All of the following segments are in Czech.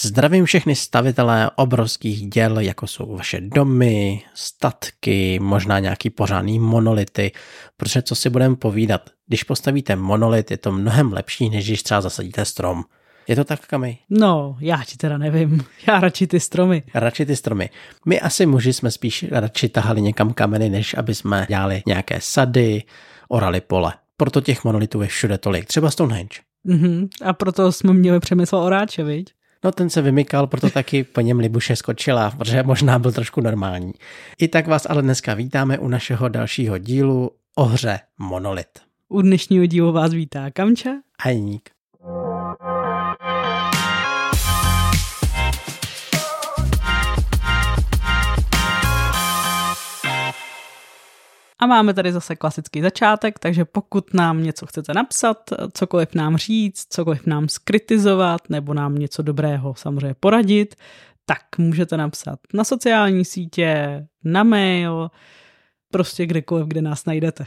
Zdravím všechny stavitelé obrovských děl, jako jsou vaše domy, statky, možná nějaký pořádný monolity, protože co si budeme povídat, když postavíte monolit, je to mnohem lepší, než když třeba zasadíte strom. Je to tak, Kamy? No, já ti teda nevím. Já radši ty stromy. Radši ty stromy. My asi muži jsme spíš radši tahali někam kameny, než aby jsme dělali nějaké sady, orali pole. Proto těch monolitů je všude tolik. Třeba Stonehenge. Mm-hmm. A proto jsme měli přemysl oráče, viď? No ten se vymykal, proto taky po něm Libuše skočila, protože možná byl trošku normální. I tak vás ale dneska vítáme u našeho dalšího dílu o hře Monolit. U dnešního dílu vás vítá Kamča a Jeník. A máme tady zase klasický začátek, takže pokud nám něco chcete napsat, cokoliv nám říct, cokoliv nám skritizovat nebo nám něco dobrého samozřejmě poradit, tak můžete napsat na sociální sítě, na mail, prostě kdekoliv, kde nás najdete.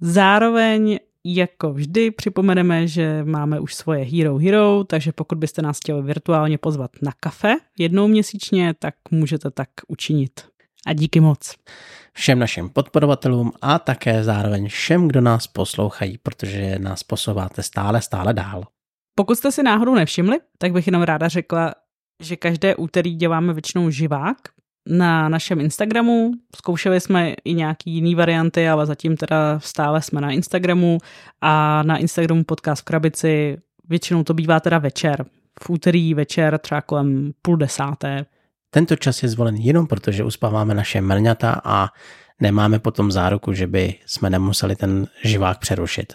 Zároveň jako vždy připomeneme, že máme už svoje Hero Hero, takže pokud byste nás chtěli virtuálně pozvat na kafe jednou měsíčně, tak můžete tak učinit. A díky moc všem našim podporovatelům a také zároveň všem, kdo nás poslouchají, protože nás posouváte stále, stále dál. Pokud jste si náhodou nevšimli, tak bych jenom ráda řekla, že každé úterý děláme většinou živák na našem Instagramu. Zkoušeli jsme i nějaký jiný varianty, ale zatím teda stále jsme na Instagramu a na Instagramu podcast v krabici většinou to bývá teda večer. V úterý večer třeba kolem půl desáté tento čas je zvolen jenom proto, že uspáváme naše mrňata a nemáme potom záruku, že by jsme nemuseli ten živák přerušit.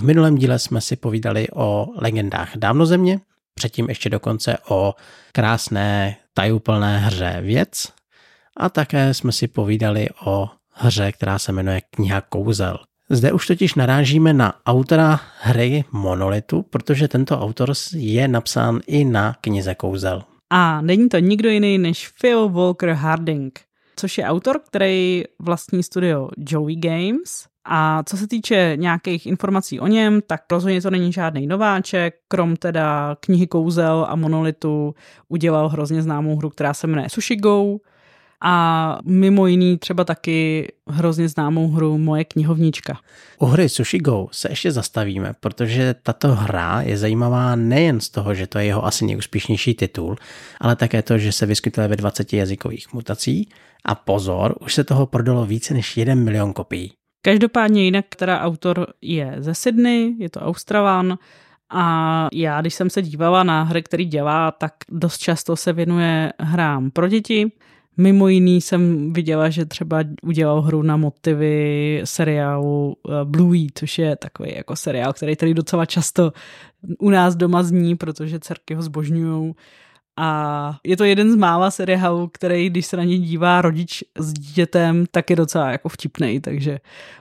V minulém díle jsme si povídali o legendách dávnozemě, předtím ještě dokonce o krásné tajuplné hře věc a také jsme si povídali o hře, která se jmenuje Kniha kouzel. Zde už totiž narážíme na autora hry Monolitu, protože tento autor je napsán i na knize kouzel. A není to nikdo jiný než Phil Walker Harding, což je autor, který vlastní studio Joey Games. A co se týče nějakých informací o něm, tak rozhodně to není žádný nováček, krom teda knihy Kouzel a Monolitu udělal hrozně známou hru, která se jmenuje Sushi Go, a mimo jiný třeba taky hrozně známou hru Moje knihovnička. U hry Sushi Go se ještě zastavíme, protože tato hra je zajímavá nejen z toho, že to je jeho asi nejúspěšnější titul, ale také to, že se vyskytuje ve 20 jazykových mutací a pozor, už se toho prodalo více než 1 milion kopií. Každopádně jinak teda autor je ze Sydney, je to Australan, a já, když jsem se dívala na hry, který dělá, tak dost často se věnuje hrám pro děti. Mimo jiný jsem viděla, že třeba udělal hru na motivy seriálu eh, Bluey, což je takový jako seriál, který tady docela často u nás doma zní, protože dcerky ho zbožňují. A je to jeden z mála seriálů, který, když se na ně dívá rodič s dítětem, tak je docela jako vtipný, takže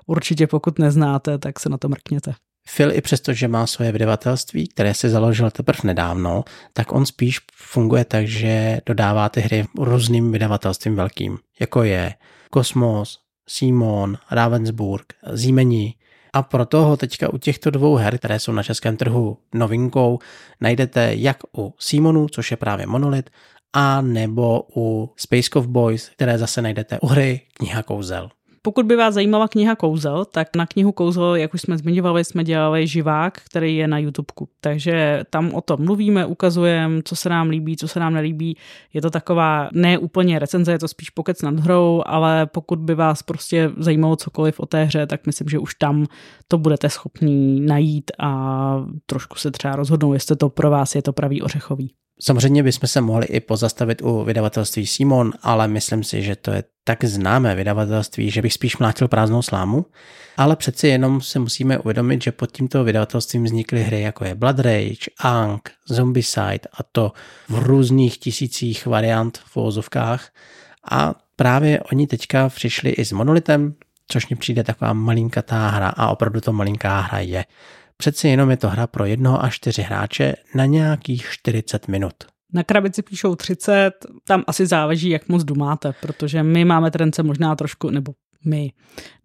určitě pokud neznáte, tak se na to mrkněte. Phil i přesto, že má svoje vydavatelství, které si založil teprve nedávno, tak on spíš funguje tak, že dodává ty hry různým vydavatelstvím velkým, jako je Kosmos, Simon, Ravensburg, Zímení. A proto ho teďka u těchto dvou her, které jsou na českém trhu novinkou, najdete jak u Simonu, což je právě Monolith, a nebo u Space Boys, které zase najdete u hry Kniha kouzel. Pokud by vás zajímala kniha Kouzel, tak na knihu Kouzel, jak už jsme zmiňovali, jsme dělali živák, který je na YouTube. Takže tam o tom mluvíme, ukazujeme, co se nám líbí, co se nám nelíbí. Je to taková ne úplně recenze, je to spíš pokec nad hrou, ale pokud by vás prostě zajímalo cokoliv o té hře, tak myslím, že už tam to budete schopný najít a trošku se třeba rozhodnout, jestli to pro vás je to pravý ořechový. Samozřejmě bychom se mohli i pozastavit u vydavatelství Simon, ale myslím si, že to je tak známé vydavatelství, že bych spíš mlátil prázdnou slámu, ale přeci jenom se musíme uvědomit, že pod tímto vydavatelstvím vznikly hry jako je Blood Rage, Ankh, Zombicide a to v různých tisících variant v uvozovkách a právě oni teďka přišli i s Monolitem, což mi přijde taková malinkatá hra a opravdu to malinká hra je. Přeci jenom je to hra pro jednoho až čtyři hráče na nějakých 40 minut. Na krabici píšou 30, tam asi záleží, jak moc dumáte, protože my máme tendence možná trošku, nebo my.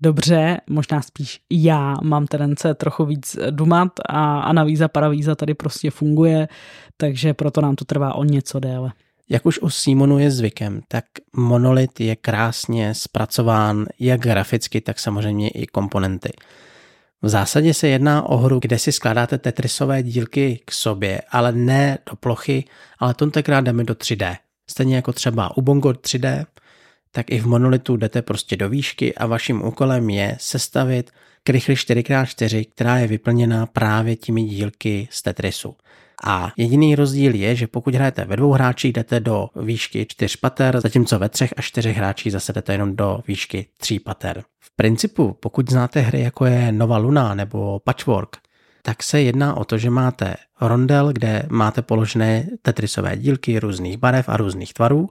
Dobře, možná spíš já mám tendence trochu víc dumat a analýza paravíza tady prostě funguje, takže proto nám to trvá o něco déle. Jak už u Simonu je zvykem, tak monolit je krásně zpracován jak graficky, tak samozřejmě i komponenty. V zásadě se jedná o hru, kde si skládáte tetrisové dílky k sobě, ale ne do plochy, ale tentokrát jdeme do 3D. Stejně jako třeba u Bongo 3D, tak i v monolitu jdete prostě do výšky a vaším úkolem je sestavit krychli 4x4, která je vyplněná právě těmi dílky z Tetrisu. A jediný rozdíl je, že pokud hrajete ve dvou hráčích, jdete do výšky 4 pater, zatímco ve třech a čtyřech hráčích zase jdete jenom do výšky 3 pater. V principu, pokud znáte hry jako je Nova Luna nebo Patchwork, tak se jedná o to, že máte rondel, kde máte položené tetrisové dílky různých barev a různých tvarů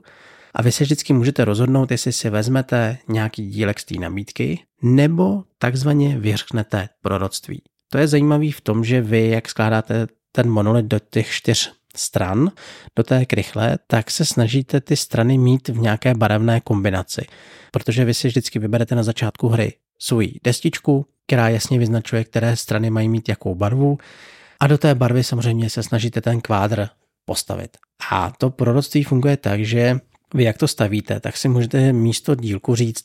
a vy se vždycky můžete rozhodnout, jestli si vezmete nějaký dílek z té nabídky nebo takzvaně vyřknete proroctví. To je zajímavé v tom, že vy, jak skládáte ten monolit do těch čtyř stran, do té krychle, tak se snažíte ty strany mít v nějaké barevné kombinaci. Protože vy si vždycky vyberete na začátku hry svoji destičku, která jasně vyznačuje, které strany mají mít jakou barvu a do té barvy samozřejmě se snažíte ten kvádr postavit. A to proroctví funguje tak, že vy jak to stavíte, tak si můžete místo dílku říct,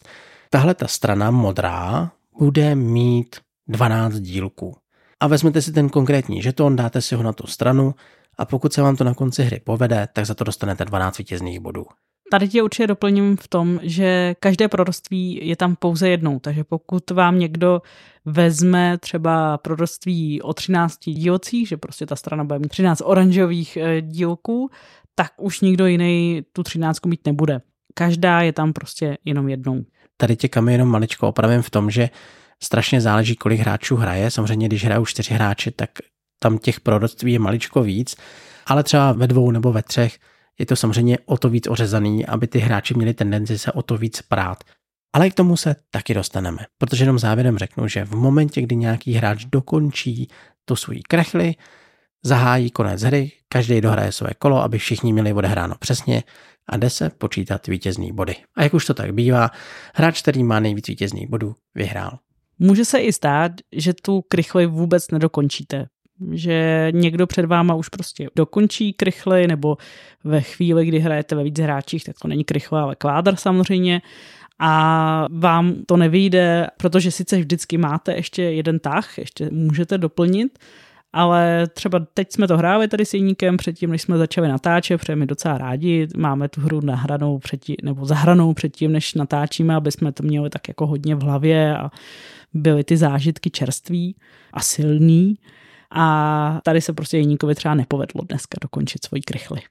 tahle ta strana modrá bude mít 12 dílků a vezmete si ten konkrétní žeton, dáte si ho na tu stranu a pokud se vám to na konci hry povede, tak za to dostanete 12 vítězných bodů. Tady tě určitě doplním v tom, že každé proroctví je tam pouze jednou, takže pokud vám někdo vezme třeba proroctví o 13 dílcích, že prostě ta strana bude mít 13 oranžových eh, dílků, tak už nikdo jiný tu 13 mít nebude. Každá je tam prostě jenom jednou. Tady tě kam jenom maličko opravím v tom, že strašně záleží, kolik hráčů hraje. Samozřejmě, když hrajou čtyři hráči, tak tam těch proroctví je maličko víc, ale třeba ve dvou nebo ve třech je to samozřejmě o to víc ořezaný, aby ty hráči měli tendenci se o to víc prát. Ale k tomu se taky dostaneme, protože jenom závěrem řeknu, že v momentě, kdy nějaký hráč dokončí tu svůj krechli, zahájí konec hry, každý dohraje své kolo, aby všichni měli odehráno přesně a jde se počítat vítězný body. A jak už to tak bývá, hráč, který má nejvíc vítězných bodů, vyhrál. Může se i stát, že tu krychli vůbec nedokončíte. Že někdo před váma už prostě dokončí krychly, nebo ve chvíli, kdy hrajete ve víc hráčích, tak to není krychle, ale kvádr samozřejmě a vám to nevyjde, protože sice vždycky máte ještě jeden tah, ještě můžete doplnit, ale třeba teď jsme to hráli tady s Jeníkem předtím, než jsme začali natáčet, protože my docela rádi máme tu hru nahranou předtím, nebo zahranou předtím, než natáčíme, aby jsme to měli tak jako hodně v hlavě a byly ty zážitky čerství a silný. A tady se prostě Jeníkovi třeba nepovedlo dneska dokončit svoji krychly.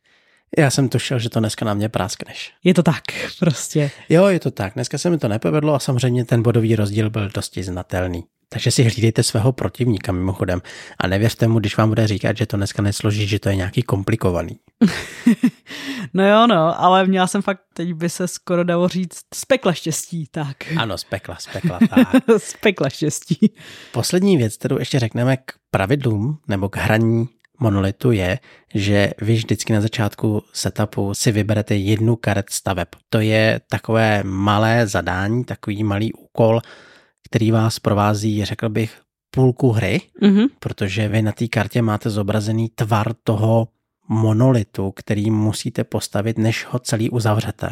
Já jsem tušil, že to dneska na mě práskneš. Je to tak, prostě. Jo, je to tak. Dneska se mi to nepovedlo a samozřejmě ten bodový rozdíl byl dosti znatelný. Takže si hlídejte svého protivníka mimochodem a nevěřte mu, když vám bude říkat, že to dneska nesloží, že to je nějaký komplikovaný. no jo, no, ale měla jsem fakt, teď by se skoro dalo říct, spekla štěstí, tak. Ano, spekla, spekla, tak. spekla štěstí. Poslední věc, kterou ještě řekneme k pravidlům nebo k hraní monolitu je, že vy vždycky na začátku setupu si vyberete jednu karet staveb. To je takové malé zadání, takový malý úkol, který vás provází, řekl bych, půlku hry, mm-hmm. protože vy na té kartě máte zobrazený tvar toho monolitu, který musíte postavit, než ho celý uzavřete.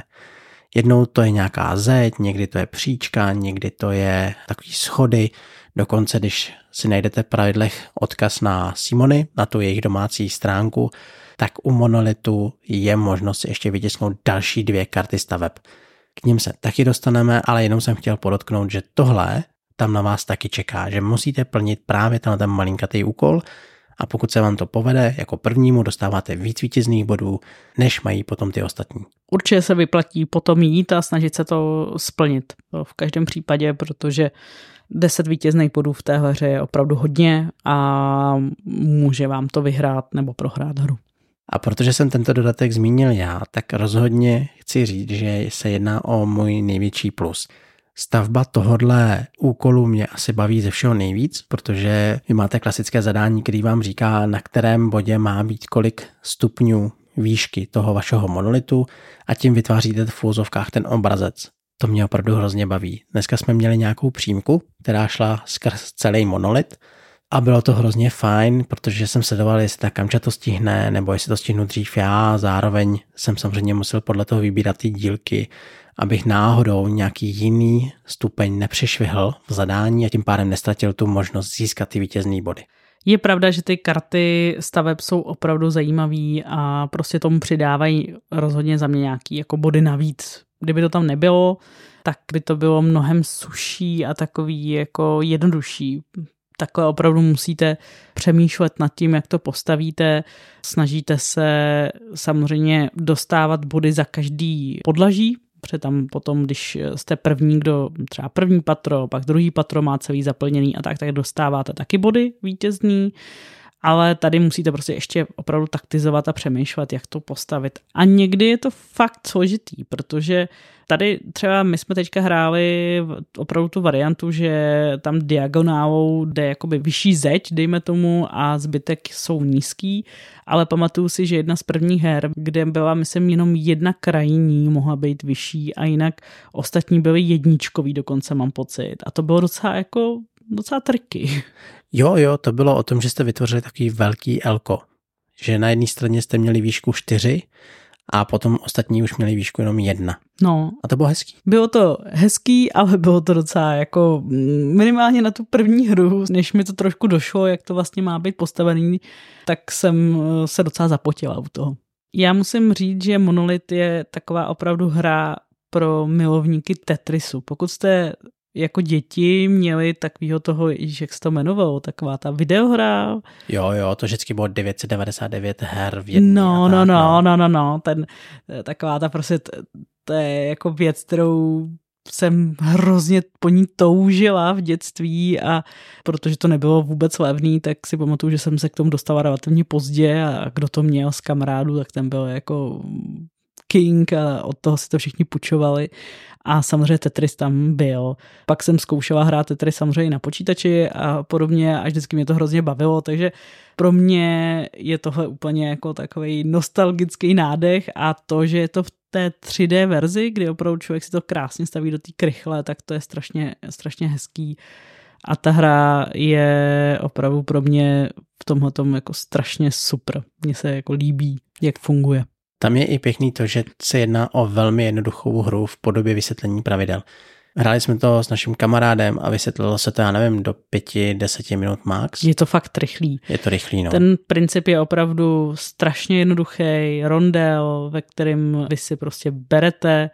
Jednou to je nějaká zeď, někdy to je příčka, někdy to je takový schody, dokonce když si najdete v pravidlech odkaz na Simony, na tu jejich domácí stránku, tak u monolitu je možnost ještě vytisknout další dvě karty staveb. K ním se taky dostaneme, ale jenom jsem chtěl podotknout, že tohle tam na vás taky čeká, že musíte plnit právě tenhle ten malinkatý úkol a pokud se vám to povede, jako prvnímu dostáváte víc vítězných bodů, než mají potom ty ostatní. Určitě se vyplatí potom jít a snažit se to splnit. V každém případě, protože 10 vítězných bodů v té hře je opravdu hodně a může vám to vyhrát nebo prohrát hru. A protože jsem tento dodatek zmínil já, tak rozhodně chci říct, že se jedná o můj největší plus. Stavba tohodle úkolu mě asi baví ze všeho nejvíc, protože vy máte klasické zadání, který vám říká, na kterém bodě má být kolik stupňů výšky toho vašeho monolitu a tím vytváříte v fúzovkách ten obrazec. To mě opravdu hrozně baví. Dneska jsme měli nějakou přímku, která šla skrz celý monolit a bylo to hrozně fajn, protože jsem sledoval, jestli ta kamča to stihne, nebo jestli to stihnu dřív já. Zároveň jsem samozřejmě musel podle toho vybírat ty dílky, abych náhodou nějaký jiný stupeň nepřešvihl v zadání a tím pádem nestratil tu možnost získat ty vítězné body. Je pravda, že ty karty staveb jsou opravdu zajímavý a prostě tomu přidávají rozhodně za mě nějaký jako body navíc. Kdyby to tam nebylo, tak by to bylo mnohem suší a takový jako jednodušší. Takhle opravdu musíte přemýšlet nad tím, jak to postavíte. Snažíte se samozřejmě dostávat body za každý podlaží, protože tam potom, když jste první, kdo třeba první patro, pak druhý patro má celý zaplněný a tak, tak dostáváte taky body vítězný ale tady musíte prostě ještě opravdu taktizovat a přemýšlet, jak to postavit. A někdy je to fakt složitý, protože tady třeba my jsme teďka hráli opravdu tu variantu, že tam diagonálou jde jakoby vyšší zeď, dejme tomu, a zbytek jsou nízký, ale pamatuju si, že jedna z prvních her, kde byla, myslím, jenom jedna krajní mohla být vyšší a jinak ostatní byly jedničkový dokonce, mám pocit. A to bylo docela jako docela triky. Jo, jo, to bylo o tom, že jste vytvořili takový velký elko. Že na jedné straně jste měli výšku 4 a potom ostatní už měli výšku jenom jedna. No. A to bylo hezký. Bylo to hezký, ale bylo to docela jako minimálně na tu první hru, než mi to trošku došlo, jak to vlastně má být postavený, tak jsem eh, se docela zapotila u toho. Já musím říct, že Monolith je taková opravdu hra pro milovníky Tetrisu. Pokud jste jako děti měli takového toho, jak se to jmenovalo, taková ta videohra. Jo, jo, to vždycky bylo 999 her v jedné. No, no, no, no, no, no, ten, taková ta prostě, to je jako věc, kterou jsem hrozně po ní toužila v dětství a protože to nebylo vůbec levný, tak si pamatuju, že jsem se k tomu dostala relativně pozdě a kdo to měl z kamarádů, tak ten byl jako king a od toho si to všichni pučovali a samozřejmě Tetris tam byl. Pak jsem zkoušela hrát Tetris samozřejmě na počítači a podobně a vždycky mě to hrozně bavilo, takže pro mě je tohle úplně jako takový nostalgický nádech a to, že je to v té 3D verzi, kdy opravdu člověk si to krásně staví do té krychle, tak to je strašně, strašně hezký. A ta hra je opravdu pro mě v tomhle jako strašně super. Mně se jako líbí, jak funguje. Tam je i pěkný to, že se jedná o velmi jednoduchou hru v podobě vysvětlení pravidel. Hráli jsme to s naším kamarádem a vysvětlilo se to, já nevím, do pěti, deseti minut max. Je to fakt rychlý. Je to rychlý, no. Ten princip je opravdu strašně jednoduchý, rondel, ve kterém vy si prostě berete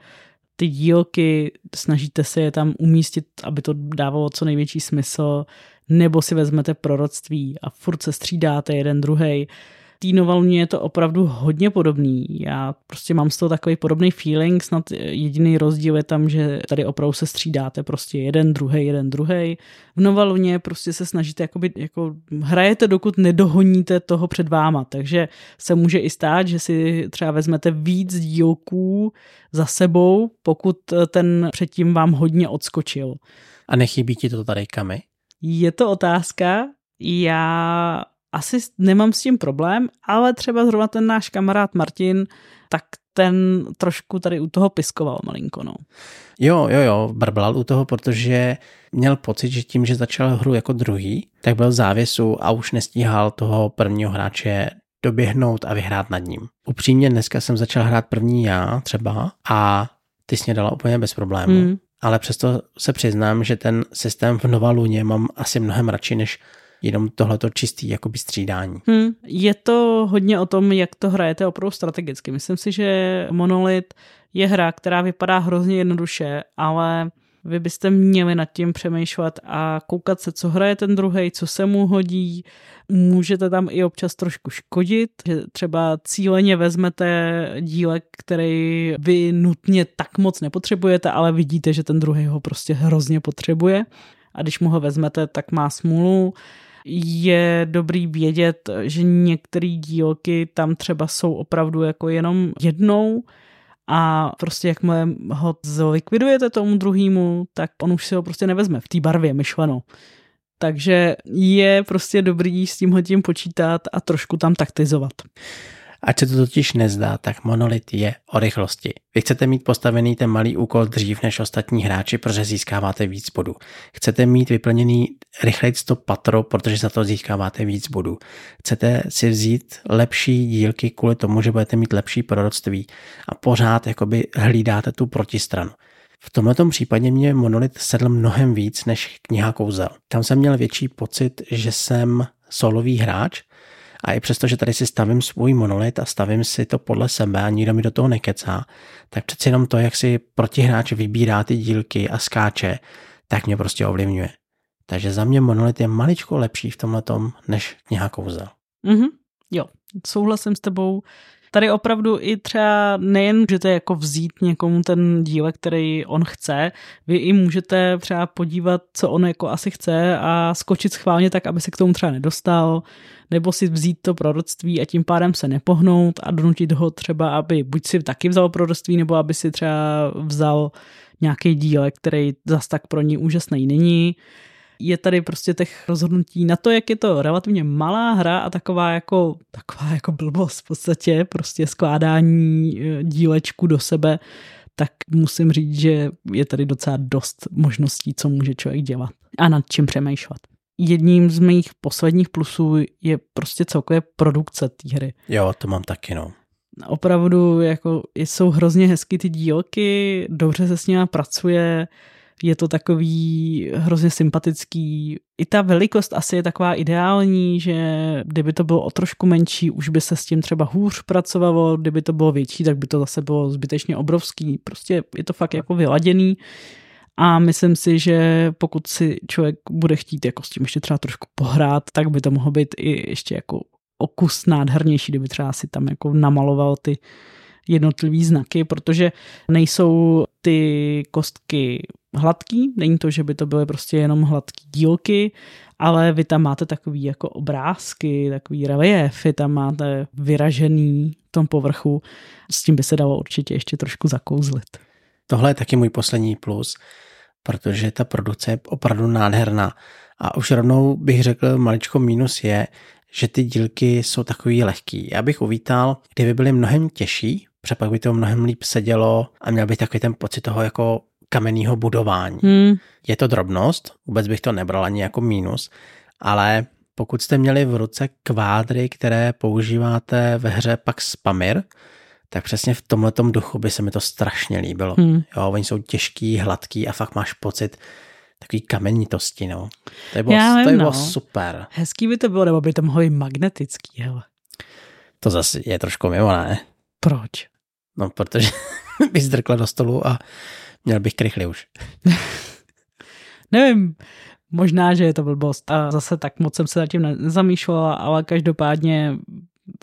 ty dílky, snažíte se je tam umístit, aby to dávalo co největší smysl, nebo si vezmete proroctví a furt se střídáte jeden druhý té novelně je to opravdu hodně podobný. Já prostě mám z toho takový podobný feeling, snad jediný rozdíl je tam, že tady opravdu se střídáte prostě jeden, druhý, jeden, druhý. V novelně prostě se snažíte jakoby, jako hrajete, dokud nedohoníte toho před váma, takže se může i stát, že si třeba vezmete víc dílků za sebou, pokud ten předtím vám hodně odskočil. A nechybí ti to tady kamy? Je to otázka. Já asi nemám s tím problém, ale třeba zrovna ten náš kamarád Martin, tak ten trošku tady u toho piskoval malinko, no. Jo, jo, jo, brblal u toho, protože měl pocit, že tím, že začal hru jako druhý, tak byl v závěsu a už nestíhal toho prvního hráče doběhnout a vyhrát nad ním. Upřímně dneska jsem začal hrát první já třeba a ty jsi mě dala úplně bez problému. Hmm. Ale přesto se přiznám, že ten systém v Nova Luně mám asi mnohem radši než jenom tohleto čistý jakoby střídání. Hmm, je to hodně o tom, jak to hrajete opravdu strategicky. Myslím si, že Monolith je hra, která vypadá hrozně jednoduše, ale vy byste měli nad tím přemýšlet a koukat se, co hraje ten druhý, co se mu hodí. Můžete tam i občas trošku škodit, že třeba cíleně vezmete dílek, který vy nutně tak moc nepotřebujete, ale vidíte, že ten druhý ho prostě hrozně potřebuje. A když mu ho vezmete, tak má smůlu je dobrý vědět, že některé dílky tam třeba jsou opravdu jako jenom jednou a prostě jakmile ho zlikvidujete tomu druhému, tak on už si ho prostě nevezme v té barvě myšleno. Takže je prostě dobrý s tímhle tím počítat a trošku tam taktizovat. Ať se to totiž nezdá, tak monolit je o rychlosti. Vy chcete mít postavený ten malý úkol dřív než ostatní hráči, protože získáváte víc bodů. Chcete mít vyplněný rychleji to patro, protože za to získáváte víc bodů. Chcete si vzít lepší dílky kvůli tomu, že budete mít lepší proroctví a pořád jakoby hlídáte tu protistranu. V tomto případě mě monolit sedl mnohem víc než kniha kouzel. Tam jsem měl větší pocit, že jsem solový hráč, a i přesto, že tady si stavím svůj monolit a stavím si to podle sebe a nikdo mi do toho nekecá, tak přeci jenom to, jak si protihráč vybírá ty dílky a skáče, tak mě prostě ovlivňuje. Takže za mě monolit je maličko lepší v tomhle než kniha kouzel. Mm-hmm. Jo, souhlasím s tebou. Tady opravdu i třeba nejen můžete jako vzít někomu ten dílek, který on chce, vy i můžete třeba podívat, co on jako asi chce a skočit schválně tak, aby se k tomu třeba nedostal, nebo si vzít to proroctví a tím pádem se nepohnout a donutit ho třeba, aby buď si taky vzal proroctví, nebo aby si třeba vzal nějaký dílek, který zas tak pro ní úžasný není je tady prostě těch rozhodnutí na to, jak je to relativně malá hra a taková jako, taková jako blbost v podstatě, prostě skládání e, dílečku do sebe, tak musím říct, že je tady docela dost možností, co může člověk dělat a nad čím přemýšlet. Jedním z mých posledních plusů je prostě celkově produkce té hry. Jo, to mám taky, no opravdu jako jsou hrozně hezky ty dílky, dobře se s nimi pracuje, je to takový hrozně sympatický. I ta velikost asi je taková ideální, že kdyby to bylo o trošku menší, už by se s tím třeba hůř pracovalo, kdyby to bylo větší, tak by to zase bylo zbytečně obrovský. Prostě je to fakt jako vyladěný. A myslím si, že pokud si člověk bude chtít jako s tím ještě třeba trošku pohrát, tak by to mohlo být i ještě jako o kus nádhernější, kdyby třeba si tam jako namaloval ty jednotlivý znaky, protože nejsou ty kostky hladký, není to, že by to byly prostě jenom hladký dílky, ale vy tam máte takový jako obrázky, takový reliefy, tam máte vyražený v tom povrchu, s tím by se dalo určitě ještě trošku zakouzlit. Tohle je taky můj poslední plus, protože ta produkce je opravdu nádherná. A už rovnou bych řekl, maličko mínus je, že ty dílky jsou takový lehký. Já bych uvítal, kdyby byly mnohem těžší, protože pak by to mnohem líp sedělo a měl bych takový ten pocit toho jako kamenného budování. Hmm. Je to drobnost, vůbec bych to nebral ani jako mínus, ale pokud jste měli v ruce kvádry, které používáte ve hře Pax Pamir, tak přesně v tomhle duchu by se mi to strašně líbilo. Hmm. Jo, oni jsou těžký, hladký a fakt máš pocit takový kamenitosti, no. To je bylo, Já to je bylo no. super. Hezký by to bylo, nebo by to mohlo být magnetický, hele. To zase je trošku mimo, ne? Proč? No, protože bys drkla do stolu a měl bych krychli už. Nevím, možná, že je to blbost a zase tak moc jsem se zatím nezamýšlela, ale každopádně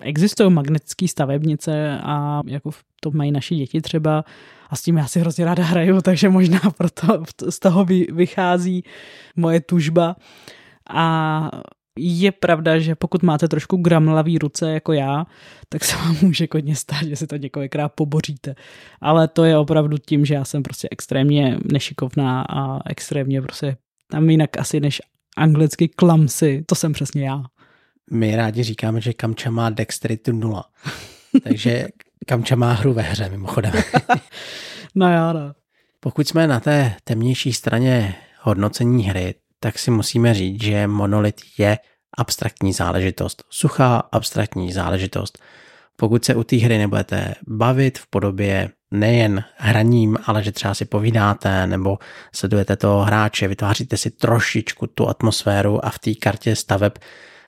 existují magnetické stavebnice a jako to mají naši děti třeba a s tím já si hrozně ráda hraju, takže možná proto z toho vychází moje tužba. A je pravda, že pokud máte trošku gramlavý ruce jako já, tak se vám může kodně stát, že si to několikrát poboříte. Ale to je opravdu tím, že já jsem prostě extrémně nešikovná a extrémně prostě tam jinak asi než anglicky clumsy, to jsem přesně já. My rádi říkáme, že Kamča má dexterity nula. Takže Kamča má hru ve hře, mimochodem. no já no. Pokud jsme na té temnější straně hodnocení hry, tak si musíme říct, že monolit je abstraktní záležitost. Suchá abstraktní záležitost. Pokud se u té hry nebudete bavit v podobě nejen hraním, ale že třeba si povídáte nebo sledujete toho hráče, vytváříte si trošičku tu atmosféru a v té kartě staveb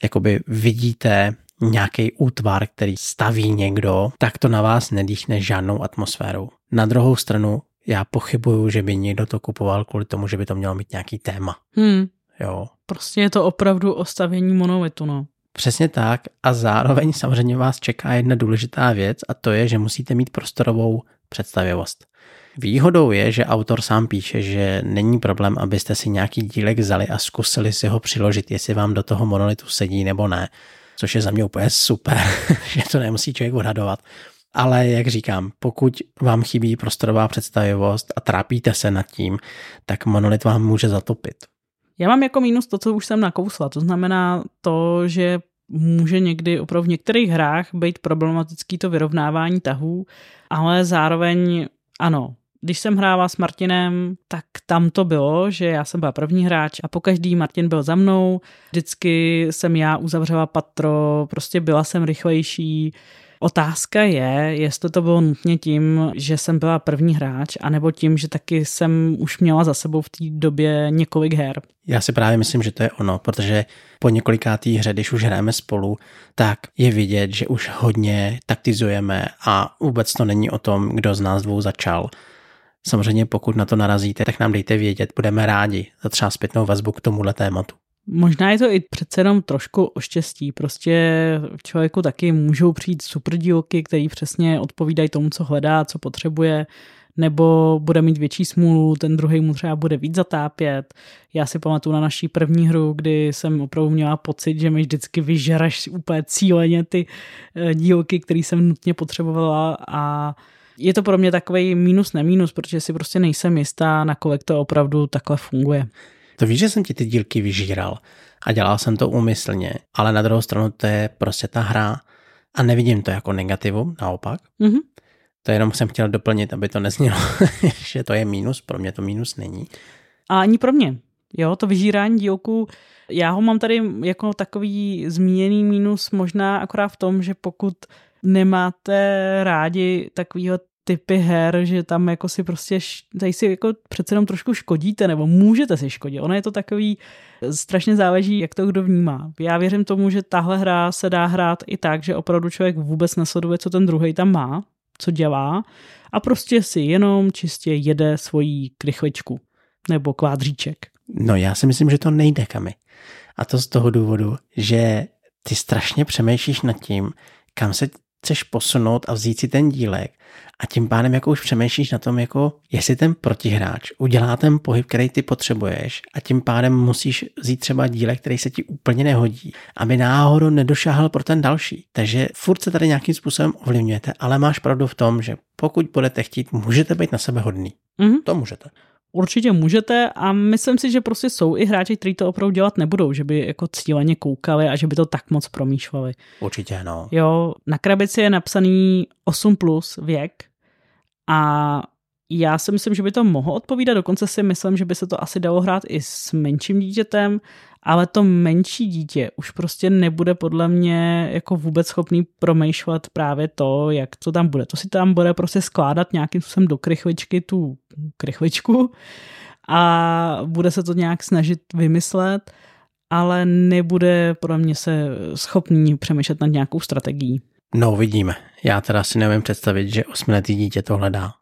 jakoby vidíte nějaký útvar, který staví někdo, tak to na vás nedýchne žádnou atmosférou. Na druhou stranu, já pochybuju, že by někdo to kupoval kvůli tomu, že by to mělo mít nějaký téma. Hmm. Jo. Prostě je to opravdu o stavění monolitu, no. Přesně tak a zároveň samozřejmě vás čeká jedna důležitá věc a to je, že musíte mít prostorovou představivost. Výhodou je, že autor sám píše, že není problém, abyste si nějaký dílek vzali a zkusili si ho přiložit, jestli vám do toho monolitu sedí nebo ne, což je za mě úplně super, že to nemusí člověk odhadovat. Ale jak říkám, pokud vám chybí prostorová představivost a trápíte se nad tím, tak monolit vám může zatopit. Já mám jako mínus to, co už jsem nakousla, to znamená to, že může někdy opravdu v některých hrách být problematický to vyrovnávání tahů, ale zároveň ano, když jsem hrála s Martinem, tak tam to bylo, že já jsem byla první hráč a po každý Martin byl za mnou. Vždycky jsem já uzavřela patro, prostě byla jsem rychlejší. Otázka je, jestli to bylo nutně tím, že jsem byla první hráč, anebo tím, že taky jsem už měla za sebou v té době několik her. Já si právě myslím, že to je ono, protože po několikátý hře, když už hrajeme spolu, tak je vidět, že už hodně taktizujeme a vůbec to není o tom, kdo z nás dvou začal. Samozřejmě pokud na to narazíte, tak nám dejte vědět, budeme rádi za třeba zpětnou vazbu k tomuhle tématu. Možná je to i přece jenom trošku o štěstí. Prostě člověku taky můžou přijít super dílky, který přesně odpovídají tomu, co hledá, co potřebuje, nebo bude mít větší smůlu, ten druhý mu třeba bude víc zatápět. Já si pamatuju na naší první hru, kdy jsem opravdu měla pocit, že mi vždycky vyžeraš úplně cíleně ty eh, dílky, které jsem nutně potřebovala a je to pro mě takový mínus nemínus, protože si prostě nejsem jistá, na kolik to opravdu takhle funguje. To víš, že jsem ti ty dílky vyžíral a dělal jsem to úmyslně, ale na druhou stranu to je prostě ta hra a nevidím to jako negativu, naopak. Mm-hmm. To jenom jsem chtěl doplnit, aby to neznělo, že to je mínus, pro mě to mínus není. A ani pro mě. Jo, to vyžírání dílku, já ho mám tady jako takový zmíněný mínus možná akorát v tom, že pokud nemáte rádi takovýho typy her, že tam jako si prostě, tady si jako přece jenom trošku škodíte, nebo můžete si škodit. Ono je to takový, strašně záleží, jak to kdo vnímá. Já věřím tomu, že tahle hra se dá hrát i tak, že opravdu člověk vůbec nesleduje, co ten druhý tam má, co dělá a prostě si jenom čistě jede svoji krychličku nebo kvádříček. No já si myslím, že to nejde kamy. A to z toho důvodu, že ty strašně přemýšlíš nad tím, kam se chceš posunout a vzít si ten dílek a tím pádem jako už přemýšlíš na tom, jako jestli ten protihráč udělá ten pohyb, který ty potřebuješ a tím pádem musíš vzít třeba dílek, který se ti úplně nehodí, aby náhodou nedošáhl pro ten další. Takže furt se tady nějakým způsobem ovlivňujete, ale máš pravdu v tom, že pokud budete chtít, můžete být na sebe hodný. Mm-hmm. To můžete. Určitě můžete a myslím si, že prostě jsou i hráči, kteří to opravdu dělat nebudou, že by jako cíleně koukali a že by to tak moc promýšleli. Určitě, no. Jo, na krabici je napsaný 8 plus věk a já si myslím, že by to mohlo odpovídat, dokonce si myslím, že by se to asi dalo hrát i s menším dítětem, ale to menší dítě už prostě nebude podle mě jako vůbec schopný promýšlet právě to, jak to tam bude. To si tam bude prostě skládat nějakým způsobem do krychličky tu krychličku a bude se to nějak snažit vymyslet, ale nebude pro mě se schopný přemýšlet nad nějakou strategií. No, vidíme. Já teda si nevím představit, že osmiletý dítě to hledá.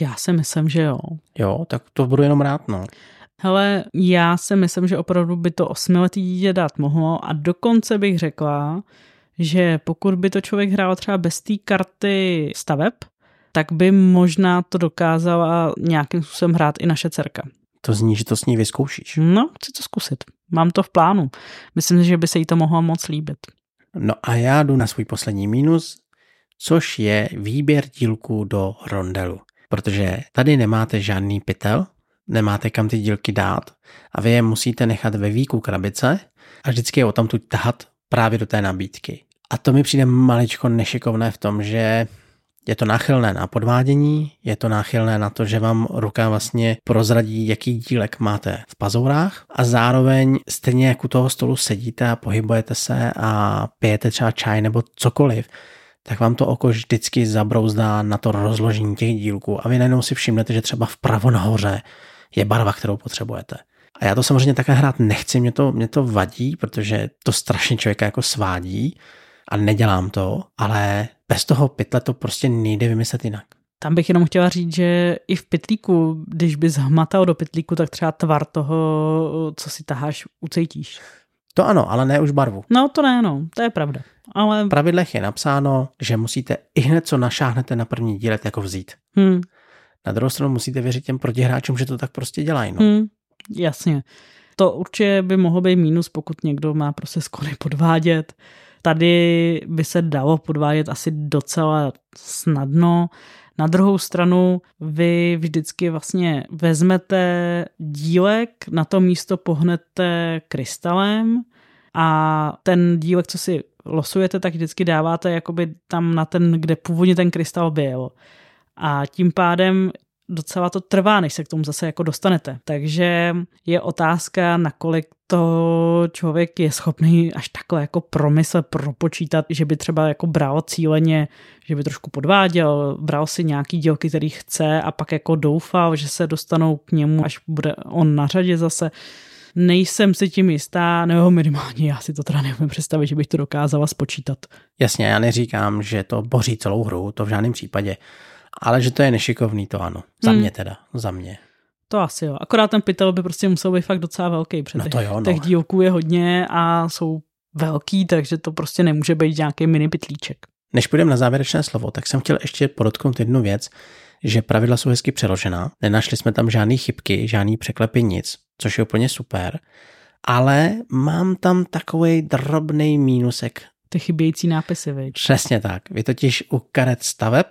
Já si myslím, že jo. Jo, tak to budu jenom rád, no. Hele, já si myslím, že opravdu by to osmiletý dítě dát mohlo a dokonce bych řekla, že pokud by to člověk hrál třeba bez té karty staveb, tak by možná to dokázala nějakým způsobem hrát i naše dcerka. To zní, že to s ní vyzkoušíš. No, chci to zkusit. Mám to v plánu. Myslím, že by se jí to mohlo moc líbit. No a já jdu na svůj poslední mínus, což je výběr dílku do rondelu. Protože tady nemáte žádný pytel, nemáte kam ty dílky dát. A vy je musíte nechat ve výku krabice a vždycky je o tam tu tahat právě do té nabídky. A to mi přijde maličko nešikovné v tom, že je to náchylné na podvádění, je to náchylné na to, že vám ruka vlastně prozradí, jaký dílek máte v pazourách. A zároveň stejně jak u toho stolu sedíte a pohybujete se a pijete třeba čaj nebo cokoliv, tak vám to oko vždycky zabrouzdá na to rozložení těch dílků. A vy najednou si všimnete, že třeba vpravo nahoře je barva, kterou potřebujete. A já to samozřejmě také hrát nechci, mě to, mě to vadí, protože to strašně člověka jako svádí a nedělám to, ale bez toho pytle to prostě nejde vymyslet jinak. Tam bych jenom chtěla říct, že i v pytlíku, když bys hmatal do pytlíku, tak třeba tvar toho, co si taháš, ucejtíš. To ano, ale ne už barvu. No to ne, no, to je pravda. Ale... V pravidlech je napsáno, že musíte i hned, co našáhnete na první dílet, jako vzít. Hmm. Na druhou stranu musíte věřit těm protihráčům, že to tak prostě dělají. No. Hmm, jasně. To určitě by mohlo být mínus, pokud někdo má prostě skony podvádět. Tady by se dalo podvádět asi docela snadno. Na druhou stranu vy vždycky vlastně vezmete dílek, na to místo pohnete krystalem a ten dílek, co si losujete, tak vždycky dáváte jakoby tam na ten, kde původně ten krystal byl. A tím pádem docela to trvá, než se k tomu zase jako dostanete. Takže je otázka, nakolik to člověk je schopný až takhle jako promysle propočítat, že by třeba jako bral cíleně, že by trošku podváděl, bral si nějaký dílky, který chce a pak jako doufal, že se dostanou k němu, až bude on na řadě zase. Nejsem si tím jistá, nebo minimálně já si to teda neumím představit, že bych to dokázala spočítat. Jasně, já neříkám, že to boří celou hru, to v žádném případě. Ale že to je nešikovný, to ano. Za hmm. mě teda, za mě. To asi jo. Akorát ten pytel by prostě musel být fakt docela velký, protože no to jo, no. těch dílků je hodně a jsou velký, takže to prostě nemůže být nějaký mini pytlíček. Než půjdeme na závěrečné slovo, tak jsem chtěl ještě podotknout jednu věc, že pravidla jsou hezky přeložená, nenašli jsme tam žádné chybky, žádný překlepy, nic, což je úplně super, ale mám tam takový drobný mínusek. Ty chybějící nápisy, viď? Přesně tak. Vy totiž u karet staveb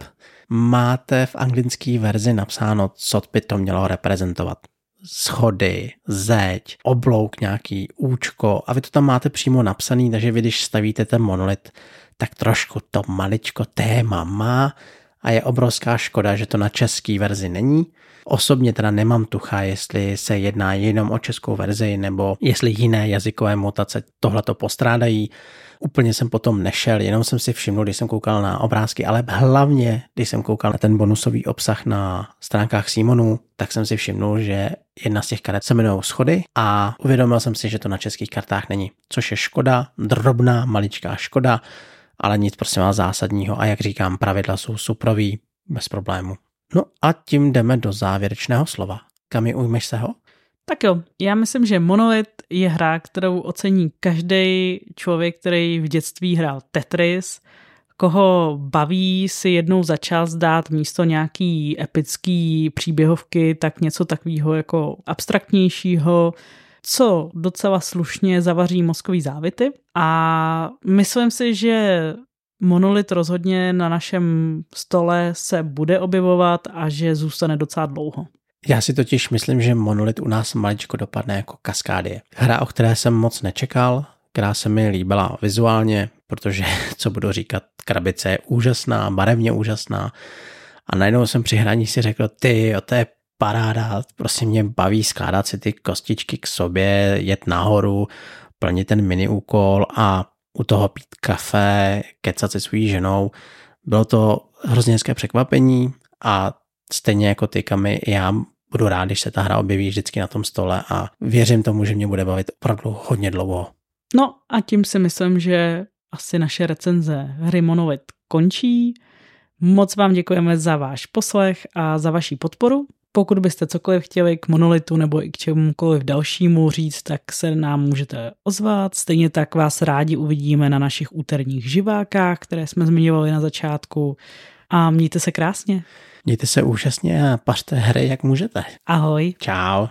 máte v anglické verzi napsáno, co by to mělo reprezentovat. Schody, zeď, oblouk nějaký, účko a vy to tam máte přímo napsaný, takže vy když stavíte ten monolit, tak trošku to maličko téma má a je obrovská škoda, že to na české verzi není. Osobně teda nemám tucha, jestli se jedná jenom o českou verzi nebo jestli jiné jazykové mutace tohleto postrádají. Úplně jsem potom nešel, jenom jsem si všiml, když jsem koukal na obrázky, ale hlavně, když jsem koukal na ten bonusový obsah na stránkách Simonu, tak jsem si všiml, že jedna z těch karet se jmenuje Schody a uvědomil jsem si, že to na českých kartách není, což je škoda, drobná, maličká škoda, ale nic prosím vás zásadního a jak říkám, pravidla jsou suprový, bez problému. No a tím jdeme do závěrečného slova. Kami, ujmeš se ho? Tak jo, já myslím, že Monolith je hra, kterou ocení každý člověk, který v dětství hrál Tetris, koho baví si jednou za čas dát místo nějaký epický příběhovky, tak něco takového jako abstraktnějšího, co docela slušně zavaří mozkový závity. A myslím si, že monolit rozhodně na našem stole se bude objevovat a že zůstane docela dlouho. Já si totiž myslím, že Monolit u nás maličko dopadne jako kaskádie. Hra, o které jsem moc nečekal, která se mi líbila vizuálně, protože, co budu říkat, krabice je úžasná, barevně úžasná. A najednou jsem při hraní si řekl, ty, jo, to je paráda, prostě mě baví skládat si ty kostičky k sobě, jet nahoru, plnit ten mini úkol a u toho pít kafe, kecat se svou ženou. Bylo to hrozně hezké překvapení a stejně jako ty, Kami, já budu rád, když se ta hra objeví vždycky na tom stole a věřím tomu, že mě bude bavit opravdu hodně dlouho. No a tím si myslím, že asi naše recenze hry Monolith končí. Moc vám děkujeme za váš poslech a za vaši podporu. Pokud byste cokoliv chtěli k monolitu nebo i k čemukoliv dalšímu říct, tak se nám můžete ozvat. Stejně tak vás rádi uvidíme na našich úterních živákách, které jsme zmiňovali na začátku. A mějte se krásně. Mějte se úžasně a pařte hry, jak můžete. Ahoj. Čau.